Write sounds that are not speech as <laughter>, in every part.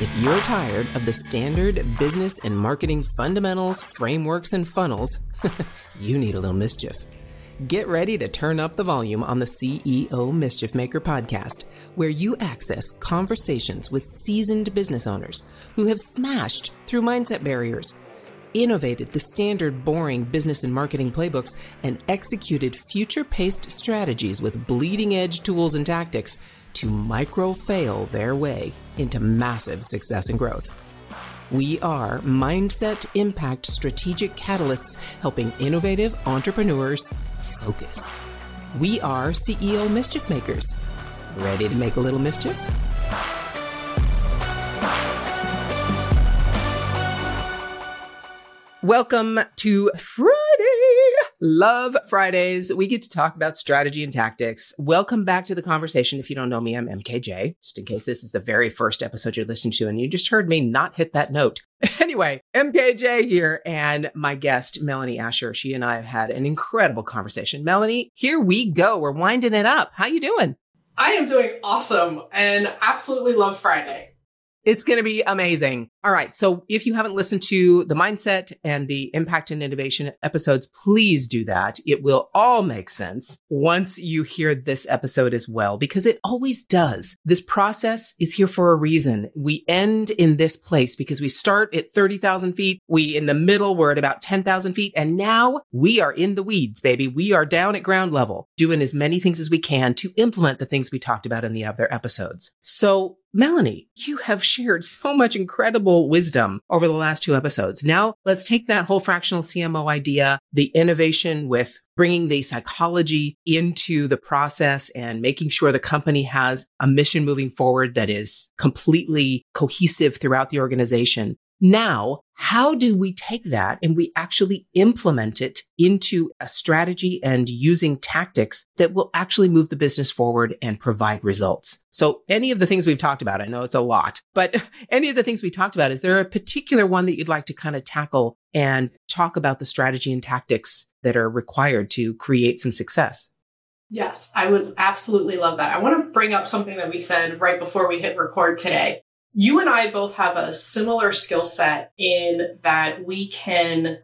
If you're tired of the standard business and marketing fundamentals, frameworks, and funnels, <laughs> you need a little mischief. Get ready to turn up the volume on the CEO Mischief Maker podcast, where you access conversations with seasoned business owners who have smashed through mindset barriers, innovated the standard boring business and marketing playbooks, and executed future paced strategies with bleeding edge tools and tactics to micro fail their way into massive success and growth. We are Mindset Impact Strategic Catalysts helping innovative entrepreneurs focus. We are CEO Mischief Makers. Ready to make a little mischief? Welcome to Friday. Love Fridays. We get to talk about strategy and tactics. Welcome back to the conversation. If you don't know me, I'm MKJ, just in case this is the very first episode you're listening to and you just heard me not hit that note. <laughs> Anyway, MKJ here and my guest, Melanie Asher. She and I have had an incredible conversation. Melanie, here we go. We're winding it up. How you doing? I am doing awesome and absolutely love Friday. It's going to be amazing. All right. So if you haven't listened to the mindset and the impact and innovation episodes, please do that. It will all make sense once you hear this episode as well, because it always does. This process is here for a reason. We end in this place because we start at 30,000 feet. We in the middle, we're at about 10,000 feet. And now we are in the weeds, baby. We are down at ground level doing as many things as we can to implement the things we talked about in the other episodes. So Melanie, you have shared so much incredible wisdom over the last two episodes. Now let's take that whole fractional CMO idea, the innovation with bringing the psychology into the process and making sure the company has a mission moving forward that is completely cohesive throughout the organization. Now, how do we take that and we actually implement it into a strategy and using tactics that will actually move the business forward and provide results? So any of the things we've talked about, I know it's a lot, but <laughs> any of the things we talked about, is there a particular one that you'd like to kind of tackle and talk about the strategy and tactics that are required to create some success? Yes, I would absolutely love that. I want to bring up something that we said right before we hit record today you and I both have a similar skill set in that we can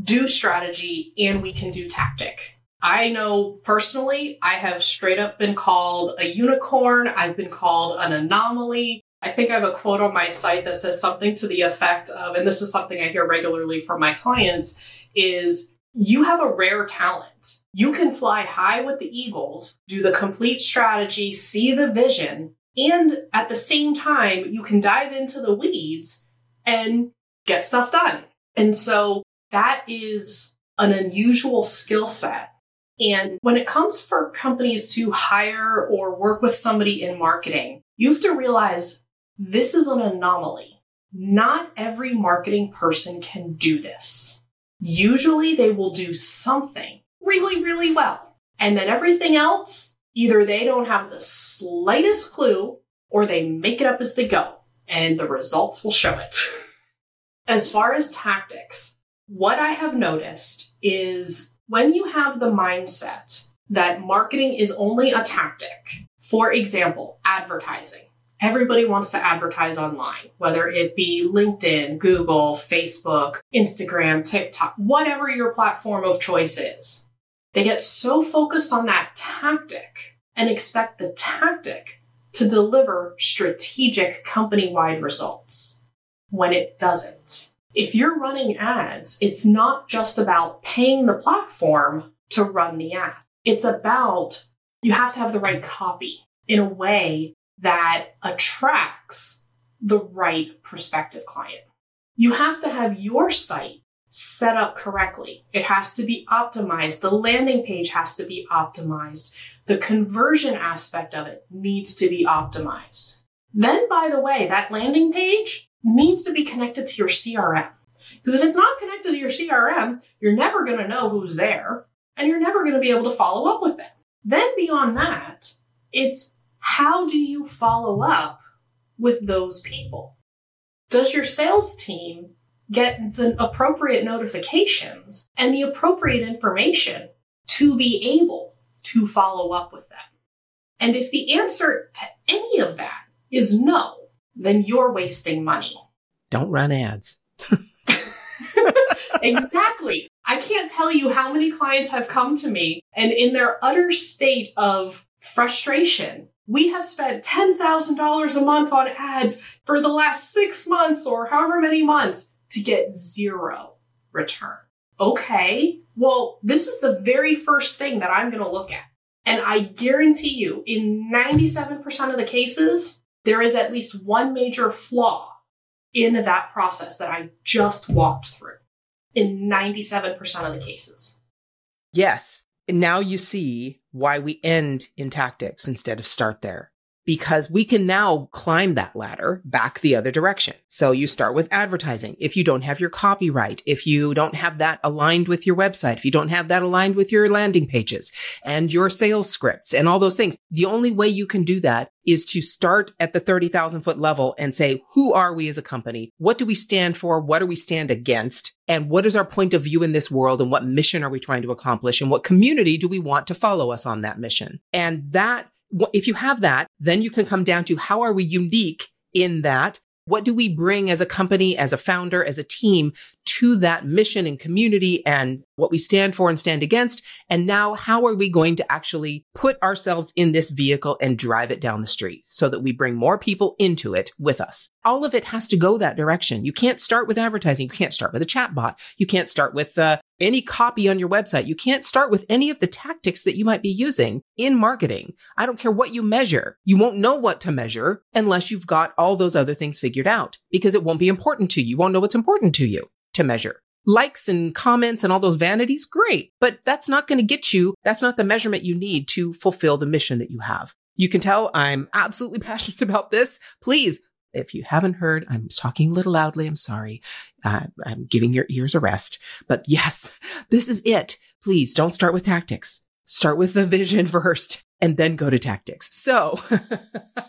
do strategy and we can do tactic. I know personally, I have straight up been called a unicorn. I've been called an anomaly. I think I have a quote on my site that says something to the effect of, and this is something I hear regularly from my clients, is you have a rare talent. You can fly high with the eagles, do the complete strategy, see the vision, and at the same time, you can dive into the weeds and get stuff done. And so that is an unusual skill set. And when it comes for companies to hire or work with somebody in marketing, you have to realize this is an anomaly. Not every marketing person can do this. Usually they will do something really, really well. And then everything else Either they don't have the slightest clue or they make it up as they go, and the results will show it. <laughs> as far as tactics, what I have noticed is when you have the mindset that marketing is only a tactic, for example, advertising. Everybody wants to advertise online, whether it be LinkedIn, Google, Facebook, Instagram, TikTok, whatever your platform of choice is. They get so focused on that tactic and expect the tactic to deliver strategic company wide results when it doesn't. If you're running ads, it's not just about paying the platform to run the ad. It's about you have to have the right copy in a way that attracts the right prospective client. You have to have your site set up correctly. It has to be optimized. The landing page has to be optimized. The conversion aspect of it needs to be optimized. Then, by the way, that landing page needs to be connected to your CRM. Because if it's not connected to your CRM, you're never going to know who's there and you're never going to be able to follow up with them. Then, beyond that, it's how do you follow up with those people? Does your sales team get the appropriate notifications and the appropriate information to be able to follow up with them. And if the answer to any of that is no, then you're wasting money. Don't run ads. <laughs> exactly. I can't tell you how many clients have come to me and in their utter state of frustration, we have spent $10,000 a month on ads for the last six months or however many months to get zero return. Okay. Well, this is the very first thing that I'm going to look at. And I guarantee you, in 97% of the cases, there is at least one major flaw in that process that I just walked through in 97% of the cases. Yes. And now you see why we end in tactics instead of start there because we can now climb that ladder back the other direction. So you start with advertising. If you don't have your copyright, if you don't have that aligned with your website, if you don't have that aligned with your landing pages and your sales scripts and all those things, the only way you can do that is to start at the 30,000 foot level and say, who are we as a company? What do we stand for? What do we stand against? And what is our point of view in this world? And what mission are we trying to accomplish? And what community do we want to follow us on that mission? And that if you have that, then you can come down to how are we unique in that? What do we bring as a company, as a founder, as a team to that mission and community and what we stand for and stand against? And now how are we going to actually put ourselves in this vehicle and drive it down the street so that we bring more people into it with us? All of it has to go that direction. You can't start with advertising. You can't start with a chatbot. You can't start with uh, any copy on your website. You can't start with any of the tactics that you might be using in marketing. I don't care what you measure. You won't know what to measure unless you've got all those other things figured out because it won't be important to you. You won't know what's important to you to measure. Likes and comments and all those vanities, great, but that's not going to get you. That's not the measurement you need to fulfill the mission that you have. You can tell I'm absolutely <laughs> passionate about this. Please if you haven't heard, I'm talking a little loudly. I'm sorry. Uh, I'm giving your ears a rest. But <laughs> yes, this is it. Please don't start with tactics. Start with the vision <laughs> first and then go to tactics. So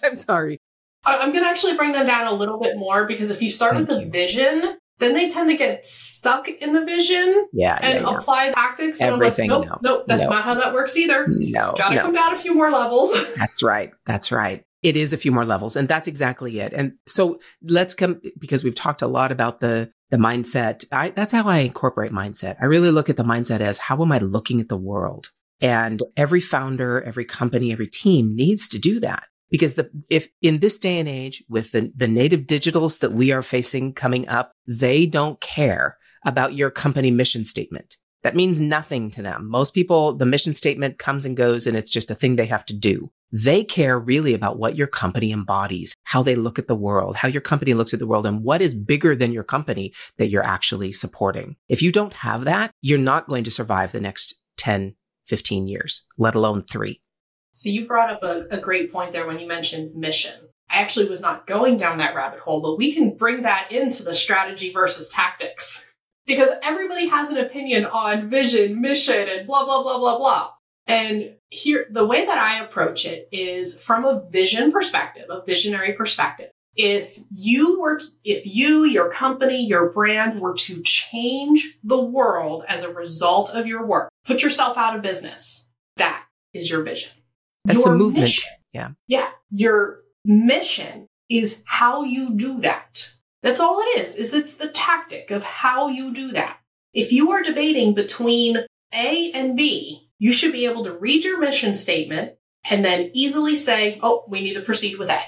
I'm sorry. I'm going to actually bring them down a little bit more because if you start Thank with the you. vision, then they tend to get stuck in the vision yeah, and yeah, apply tactics. And Everything. Like, nope, no, nope, that's no. not how that works either. No. Gotta no. come down a few more levels. <laughs> that's right. That's right it is a few more levels and that's exactly it and so let's come because we've talked a lot about the the mindset I, that's how i incorporate mindset i really look at the mindset as how am i looking at the world and every founder every company every team needs to do that because the if in this day and age with the, the native digitals that we are facing coming up they don't care about your company mission statement that means nothing to them. Most people, the mission statement comes and goes and it's just a thing they have to do. They care really about what your company embodies, how they look at the world, how your company looks at the world, and what is bigger than your company that you're actually supporting. If you don't have that, you're not going to survive the next 10, 15 years, let alone three. So you brought up a, a great point there when you mentioned mission. I actually was not going down that rabbit hole, but we can bring that into the strategy versus tactics <laughs> because everybody has an opinion on vision, mission, and blah, blah, blah, blah, blah. And here, the way that I approach it is from a vision perspective, a visionary perspective. If you were, to, if you, your company, your brand were to change the world as a result of your work, put yourself out of business, that is your vision. That's your the movement. Mission, yeah. Yeah. Your mission is how you do that. That's all it is, is it's the tactic of how you do that. If you are debating between A and B, you should be able to read your mission statement and then easily say, oh, we need to proceed with A.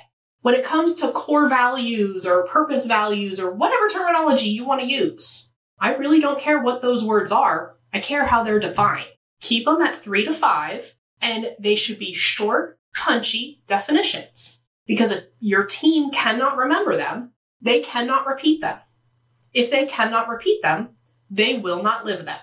When it comes to core values or purpose values or whatever terminology you want to use, I really don't care what those words are. I care how they're defined. Keep them at three to five, and they should be short, punchy definitions. Because if your team cannot remember them, they cannot repeat them. If they cannot repeat them, they will not live them.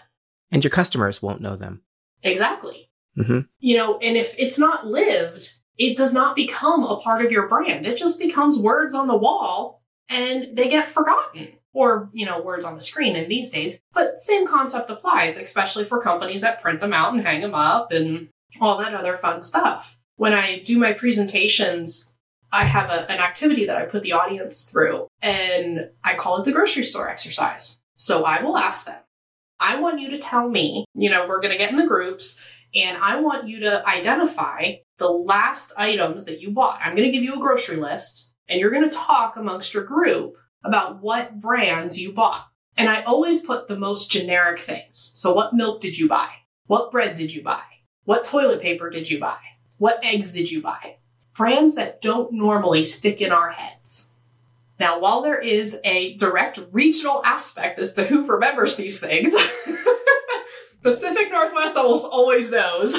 And your customers won't know them. Exactly. Mm-hmm. You know, and if it's not lived, it does not become a part of your brand. It just becomes words on the wall and they get forgotten or, you know, words on the screen in these days. But same concept applies, especially for companies that print them out and hang them up and all that other fun stuff. When I do my presentations, I have a, an activity that I put the audience through and I call it the grocery store exercise. So I will ask them, I want you to tell me, you know, we're going to get in the groups and I want you to identify the last items that you bought. I'm going to give you a grocery list and you're going to talk amongst your group about what brands you bought. And I always put the most generic things. So what milk did you buy? What bread did you buy? What toilet paper did you buy? What eggs did you buy? Brands that don't normally stick in our heads. Now, while there is a direct regional aspect as to who remembers these things, <laughs> Pacific Northwest almost always knows.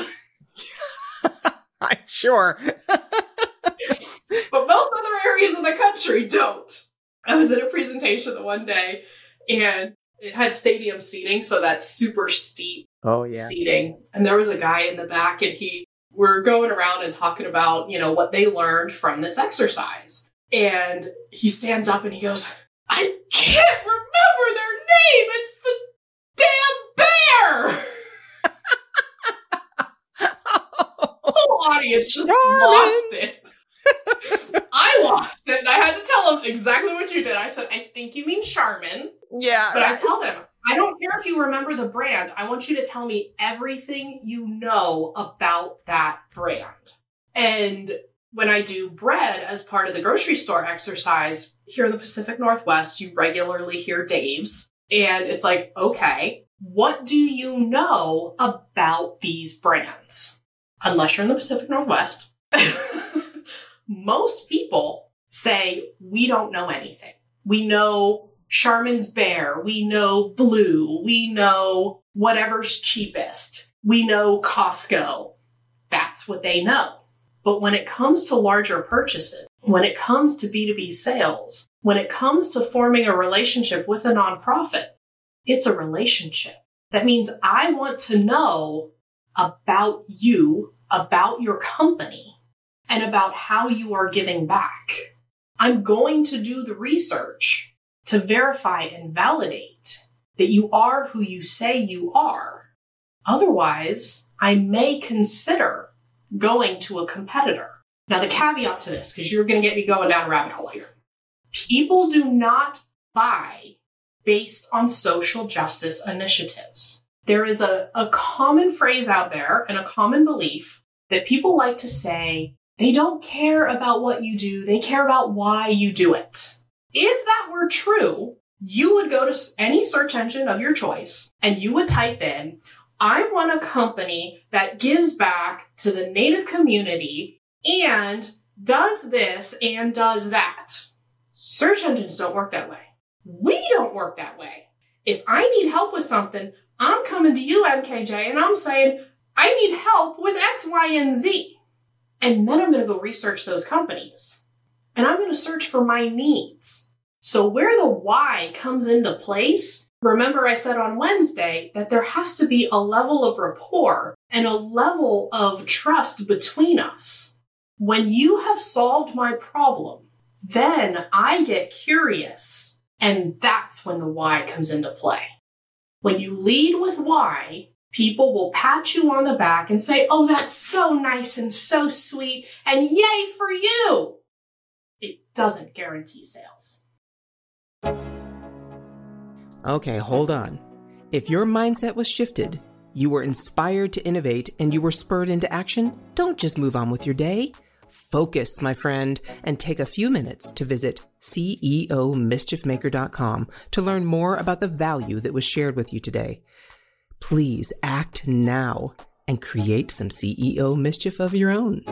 <laughs> I'm sure. but most other areas of the country don't. I was at a presentation the one day and it had stadium seating, so that's super steep oh, yeah. seating. And there was a guy in the back and he we're going around and talking about, you know, what they learned from this exercise. And he stands up and he goes, I can't remember their name. It's the damn bear. <laughs> The whole audience just lost it. I lost it and I had to tell him exactly what you did. I said, I think you mean Charmin. Yeah. But I tell them, I don't care if you remember the brand. I want you to tell me everything you know about that brand. And when I do bread as part of the grocery store exercise here in the Pacific Northwest, you regularly hear Dave's. And it's like, okay, what do you know about these brands? Unless you're in the Pacific Northwest, <laughs> most people say, we don't know anything. We know Charmin's Bear. We know Blue. We know whatever's cheapest. We know Costco. That's what they know. But when it comes to larger purchases, when it comes to B2B sales, when it comes to forming a relationship with a nonprofit, it's a relationship. That means I want to know about you, about your company, and about how you are giving back. I'm going to do the research to verify and validate that you are who you say you are. Otherwise, I may consider going to a competitor. Now, the caveat to this, because you're going to get me going down a rabbit hole here. People do not buy based on social justice initiatives. There is a, a common phrase out there and a common belief that people like to say, they don't care about what you do, they care about why you do it. If that were true, you would go to any search engine of your choice and you would type in, I want a company that gives back to the native community and does this and does that. Search engines don't work that way. We don't work that way. If I need help with something, I'm coming to you, MKJ, and I'm saying, I need help with X, Y, and Z. And then I'm going to go research those companies. And I'm going to search for my needs. So where the why comes into place Remember, I said on Wednesday that there has to be a level of rapport and a level of trust between us. When you have solved my problem, then I get curious. And that's when the why comes into play. When you lead with why, people will pat you on the back and say, Oh, that's so nice and so sweet, and yay for you. It doesn't guarantee sales. Okay, hold on. If your mindset was shifted, you were inspired to innovate, and you were spurred into action, don't just move on with your day. Focus, my friend, and take a few minutes to visit CEOMischiefmaker.com to learn more about the value that was shared with you today. Please act now and create some CEO mischief of your own.